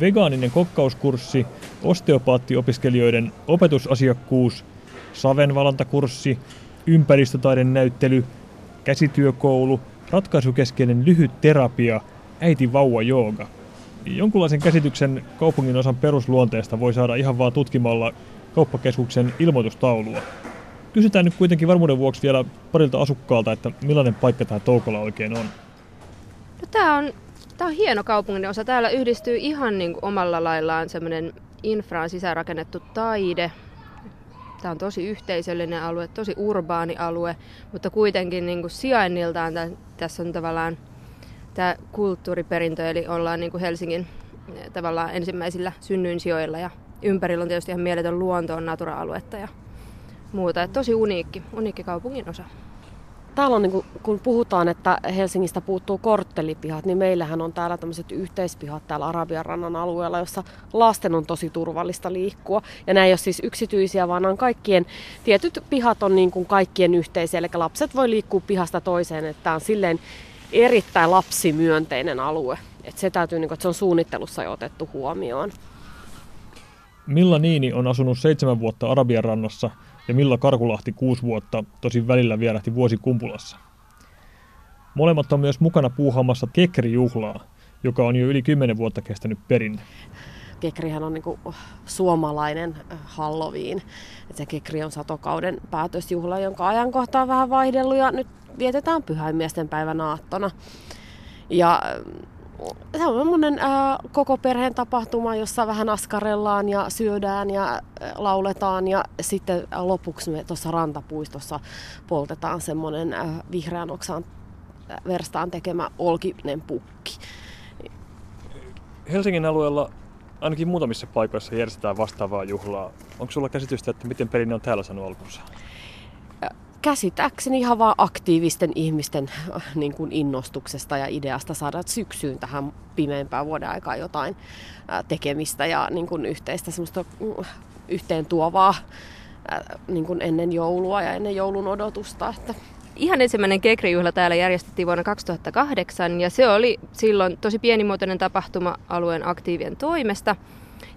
vegaaninen kokkauskurssi, osteopaattiopiskelijoiden opetusasiakkuus, savenvalantakurssi, ympäristötaiden näyttely, käsityökoulu, ratkaisukeskeinen lyhyt terapia, äiti vauva jooga. Jonkunlaisen käsityksen kaupungin osan perusluonteesta voi saada ihan vaan tutkimalla kauppakeskuksen ilmoitustaulua. Kysytään nyt kuitenkin varmuuden vuoksi vielä parilta asukkaalta, että millainen paikka tämä Toukola oikein on. No, tämä on, tämä on hieno kaupungin osa. Täällä yhdistyy ihan niin kuin omalla laillaan semmoinen infraan sisäänrakennettu taide. Tämä on tosi yhteisöllinen alue, tosi urbaani alue, mutta kuitenkin niin kuin sijainniltaan tässä on tavallaan tämä kulttuuriperintö, eli ollaan niin kuin Helsingin eh, tavallaan ensimmäisillä synnyinsijoilla ja ympärillä on tietysti ihan mieletön luonto, on natura-aluetta ja muuta. Et tosi uniikki, uniikki kaupungin osa. Täällä on, niin kuin, kun puhutaan, että Helsingistä puuttuu korttelipihat, niin meillähän on täällä tämmöiset yhteispihat täällä Arabian rannan alueella, jossa lasten on tosi turvallista liikkua. Ja nämä ei ole siis yksityisiä, vaan on kaikkien, tietyt pihat on niin kuin kaikkien yhteisiä, eli lapset voi liikkua pihasta toiseen, että tämä on silleen erittäin lapsimyönteinen alue. Että se täytyy, niin kuin, että se on suunnittelussa jo otettu huomioon. Milla Niini on asunut seitsemän vuotta Arabian rannassa ja Milla Karkulahti kuusi vuotta, tosin välillä vierähti vuosi Kumpulassa. Molemmat on myös mukana puuhaamassa Kekri-juhlaa, joka on jo yli kymmenen vuotta kestänyt perinne. Kekrihän on niinku suomalainen Halloween. Se Kekri on satokauden päätösjuhla, jonka ajankohta on vähän vaihdellut ja nyt vietetään pyhäinmiesten päivän aattona. Ja se on semmoinen ää, koko perheen tapahtuma, jossa vähän askarellaan ja syödään ja lauletaan ja sitten lopuksi me tuossa rantapuistossa poltetaan semmoinen ää, vihreän oksan verstaan tekemä olkinen pukki. Helsingin alueella ainakin muutamissa paikoissa järjestetään vastaavaa juhlaa. Onko sulla käsitystä, että miten perinne on täällä saanut alkunsa? Käsittääkseni ihan vaan aktiivisten ihmisten äh, niin kuin innostuksesta ja ideasta saada syksyyn tähän pimeämpään vuoden aikaan jotain äh, tekemistä ja niin kuin yhteistä semmoista mm, yhteen tuovaa äh, niin kuin ennen joulua ja ennen joulun odotusta. Että ihan ensimmäinen Kekrijuhla täällä järjestettiin vuonna 2008 ja se oli silloin tosi pienimuotoinen tapahtuma alueen aktiivien toimesta.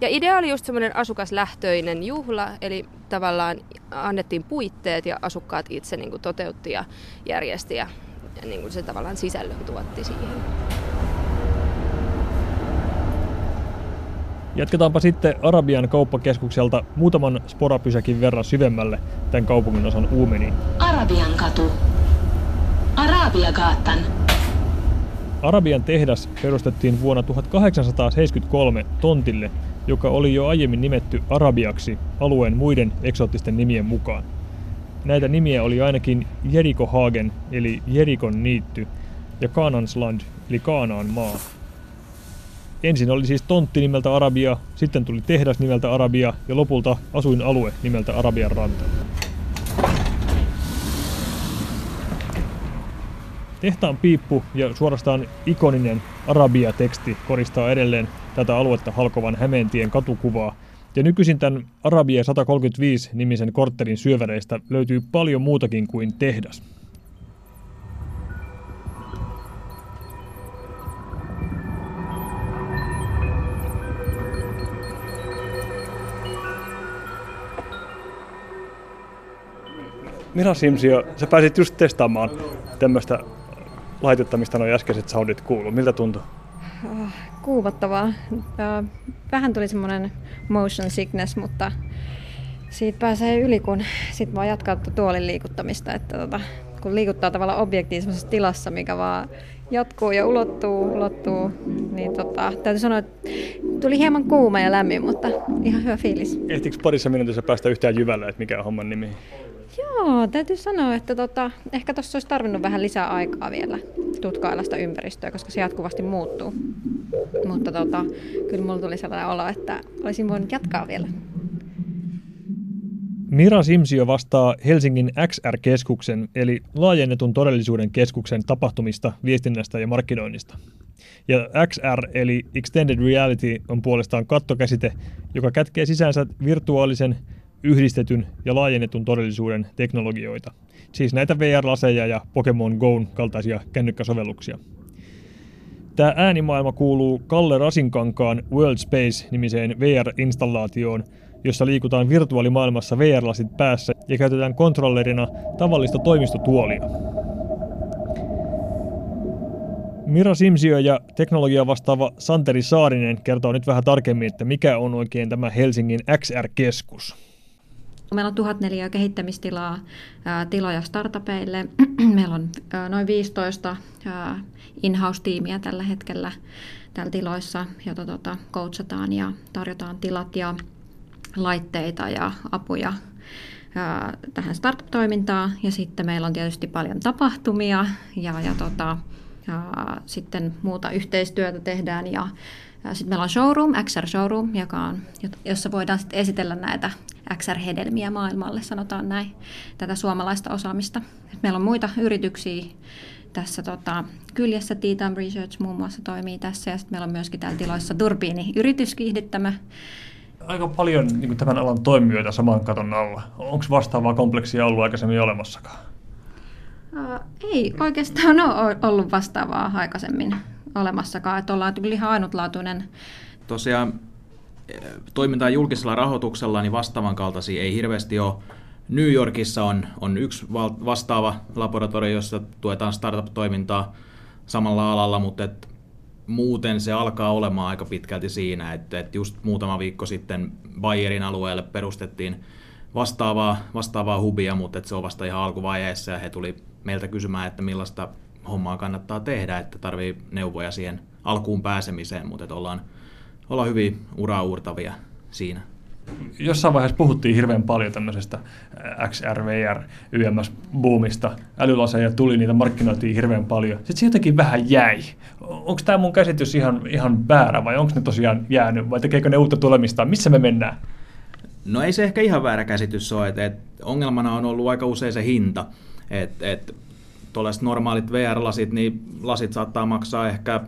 Ja idea oli just semmoinen asukaslähtöinen juhla, eli tavallaan annettiin puitteet ja asukkaat itse niin kuin toteutti ja järjesti ja, ja niin kuin se tavallaan sisällön tuotti siihen. Jatketaanpa sitten Arabian kauppakeskukselta muutaman sporapysäkin verran syvemmälle tämän kaupungin osan uumeniin. Arabian katu. Arabiagatan. Arabian tehdas perustettiin vuonna 1873 tontille, joka oli jo aiemmin nimetty Arabiaksi alueen muiden eksoottisten nimien mukaan. Näitä nimiä oli ainakin Jerikohagen eli Jerikon niitty ja Kanansland eli Kaanaan maa. Ensin oli siis tontti nimeltä Arabia, sitten tuli tehdas nimeltä Arabia ja lopulta asuinalue nimeltä Arabian ranta. Tehtaan piippu ja suorastaan ikoninen Arabia-teksti koristaa edelleen tätä aluetta halkovan Hämeentien katukuvaa. Ja nykyisin tämän Arabia 135 nimisen korttelin syöväreistä löytyy paljon muutakin kuin tehdas. Mira Simsio, sä pääsit just testaamaan tämmöistä laitetta, mistä noin äskeiset soundit kuuluu. Miltä tuntuu? Ah, kuumottavaa. Vähän tuli semmoinen motion sickness, mutta siitä pääsee yli, kun sitten vaan jatkaa tuolin liikuttamista. Että tota, kun liikuttaa tavallaan objektiivisessa tilassa, mikä vaan jatkuu ja ulottuu, ulottuu, niin tota, täytyy sanoa, että tuli hieman kuuma ja lämmin, mutta ihan hyvä fiilis. Ehtikö parissa minuutissa päästä yhtään jyvällä, että mikä on homman nimi? Joo, täytyy sanoa, että tota, ehkä tuossa olisi tarvinnut vähän lisää aikaa vielä tutkailla sitä ympäristöä, koska se jatkuvasti muuttuu. Mutta tota, kyllä mulla tuli sellainen olo, että olisin voinut jatkaa vielä. Mira Simsio vastaa Helsingin XR-keskuksen eli laajennetun todellisuuden keskuksen tapahtumista, viestinnästä ja markkinoinnista. Ja XR eli Extended Reality on puolestaan kattokäsite, joka kätkee sisäänsä virtuaalisen, yhdistetyn ja laajennetun todellisuuden Tämä äänimaailma kuuluu Kalle Rasinkankaan World Space-nimiseen VR-installaatioon, jossa liikutaan virtuaalimaailmassa VR-lasit päässä ja käytetään kontrollerina tavallista toimistotuolia. Mira Simsio ja teknologia vastaava Santeri Saarinen kertoo nyt vähän tarkemmin, että mikä on oikein tämä Helsingin XR-keskus. Meillä on 1004 kehittämistilaa tiloja startupeille. Meillä on noin 15 ää, in-house-tiimiä tällä hetkellä täällä tiloissa, joita tota, coachataan ja tarjotaan tilat ja laitteita ja apuja tähän startup-toimintaan. Ja sitten meillä on tietysti paljon tapahtumia ja, ja, tota, ja sitten muuta yhteistyötä tehdään ja sitten meillä on showroom, XR Showroom, joka on, jossa voidaan sitten esitellä näitä XR-hedelmiä maailmalle, sanotaan näin, tätä suomalaista osaamista. Meillä on muita yrityksiä tässä tota, kyljessä, T-Time Research muun muassa toimii tässä, ja sitten meillä on myöskin täällä tiloissa Turbiini yrityskiihdyttämä. Aika paljon niin tämän alan toimijoita saman katon alla. Onko vastaavaa kompleksia ollut aikaisemmin olemassakaan? Uh, ei oikeastaan ole ollut vastaavaa aikaisemmin olemassakaan, että ollaan kyllä ihan ainutlaatuinen. Tosiaan eh, toimintaa julkisella rahoituksella niin vastaavan kaltaisia ei hirveästi ole. New Yorkissa on, on yksi vastaava laboratorio, jossa tuetaan startup-toimintaa samalla alalla, mutta et muuten se alkaa olemaan aika pitkälti siinä, että, että just muutama viikko sitten Bayerin alueelle perustettiin vastaavaa, vastaavaa hubia, mutta että se on vasta ihan alkuvaiheessa ja he tuli meiltä kysymään, että millaista hommaa kannattaa tehdä, että tarvii neuvoja siihen alkuun pääsemiseen, mutta että ollaan, ollaan hyvin uraurtavia siinä. Jossain vaiheessa puhuttiin hirveän paljon tämmöisestä XR, VR, YMS-boomista. Älylaseja tuli, niitä markkinoitiin hirveän paljon. Sitten se jotenkin vähän jäi. Onko tämä mun käsitys ihan, ihan väärä vai onko ne tosiaan jäänyt vai tekeekö ne uutta tulemista? Missä me mennään? No ei se ehkä ihan väärä käsitys ole, että, ongelmana on ollut aika usein se hinta. Että, että tuollaiset normaalit VR-lasit, niin lasit saattaa maksaa ehkä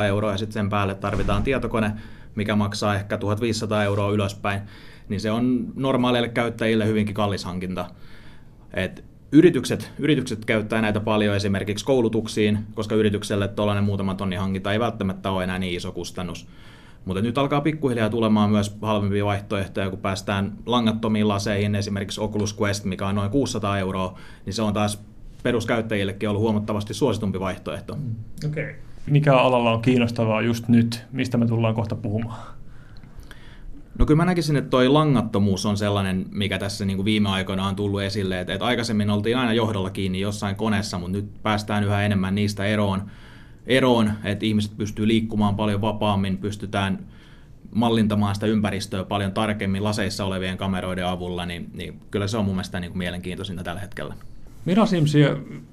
800-1200 euroa ja sitten sen päälle tarvitaan tietokone, mikä maksaa ehkä 1500 euroa ylöspäin. Niin se on normaaleille käyttäjille hyvinkin kallis hankinta. Et yritykset, yritykset käyttää näitä paljon esimerkiksi koulutuksiin, koska yritykselle tuollainen muutama tonni hankinta ei välttämättä ole enää niin iso kustannus. Mutta nyt alkaa pikkuhiljaa tulemaan myös halvempia vaihtoehtoja, kun päästään langattomiin laseihin, esimerkiksi Oculus Quest, mikä on noin 600 euroa, niin se on taas peruskäyttäjillekin ollut huomattavasti suositumpi vaihtoehto. Mm. Okay. Mikä alalla on kiinnostavaa just nyt, mistä me tullaan kohta puhumaan? No kyllä mä näkisin, että toi langattomuus on sellainen, mikä tässä niin kuin viime aikoina on tullut esille, että, että aikaisemmin oltiin aina johdolla kiinni jossain koneessa, mutta nyt päästään yhä enemmän niistä eroon eroon, että ihmiset pystyy liikkumaan paljon vapaammin, pystytään mallintamaan sitä ympäristöä paljon tarkemmin laseissa olevien kameroiden avulla, niin, niin kyllä se on mun mielestä niin kuin mielenkiintoisinta tällä hetkellä. Mira Simsi,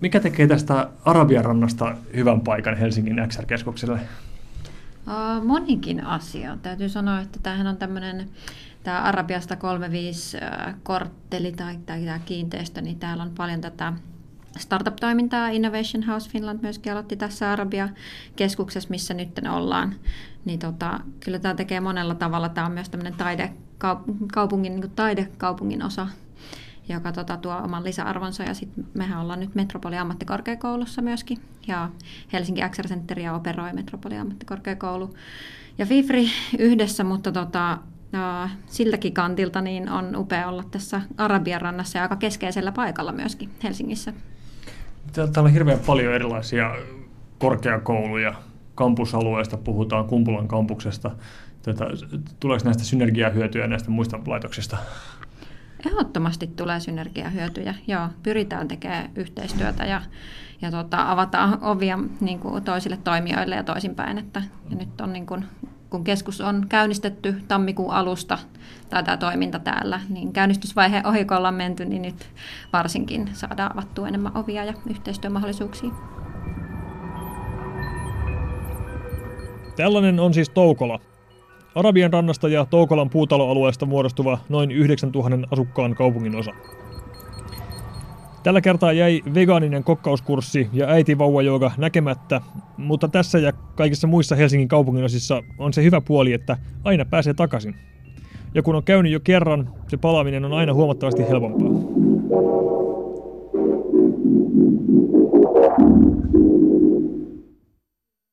mikä tekee tästä Arabian rannasta hyvän paikan Helsingin XR-keskukselle? Monikin asia. Täytyy sanoa, että tämähän on tämmöinen tämä Arabiasta 35 kortteli tai tämä kiinteistö, niin täällä on paljon tätä startup-toimintaa. Innovation House Finland myöskin aloitti tässä Arabia-keskuksessa, missä nyt ollaan. Niin tota, kyllä tämä tekee monella tavalla. Tämä on myös tämmöinen taidekaupungin, niin taidekaupungin osa, joka tota, tuo oman lisäarvonsa. Ja sitten mehän ollaan nyt Metropoli ammattikorkeakoulussa myöskin. Ja Helsinki XR Centeria operoi Metropoli ammattikorkeakoulu ja FIFRI yhdessä, mutta tota, ja siltäkin kantilta niin on upea olla tässä Arabian rannassa ja aika keskeisellä paikalla myöskin Helsingissä. Täällä on hirveän paljon erilaisia korkeakouluja. Kampusalueesta puhutaan, Kumpulan kampuksesta. Tätä, tuleeko näistä synergiahyötyjä näistä muista laitoksista? Ehdottomasti tulee synergiahyötyjä. Joo, pyritään tekemään yhteistyötä ja, ja tota, avataan ovia niin kuin toisille toimijoille ja toisinpäin. Että, ja nyt on niin kuin kun keskus on käynnistetty tammikuun alusta tai tämä toiminta täällä, niin käynnistysvaiheen ohikolla ollaan menty, niin nyt varsinkin saadaan avattua enemmän ovia ja yhteistyömahdollisuuksia. Tällainen on siis Toukola. Arabian rannasta ja Toukolan puutaloalueesta muodostuva noin 9000 asukkaan kaupungin osa. Tällä kertaa jäi vegaaninen kokkauskurssi ja äitivauvajoga näkemättä, mutta tässä ja kaikissa muissa Helsingin kaupungin osissa on se hyvä puoli, että aina pääsee takaisin. Ja kun on käynyt jo kerran, se palaaminen on aina huomattavasti helpompaa.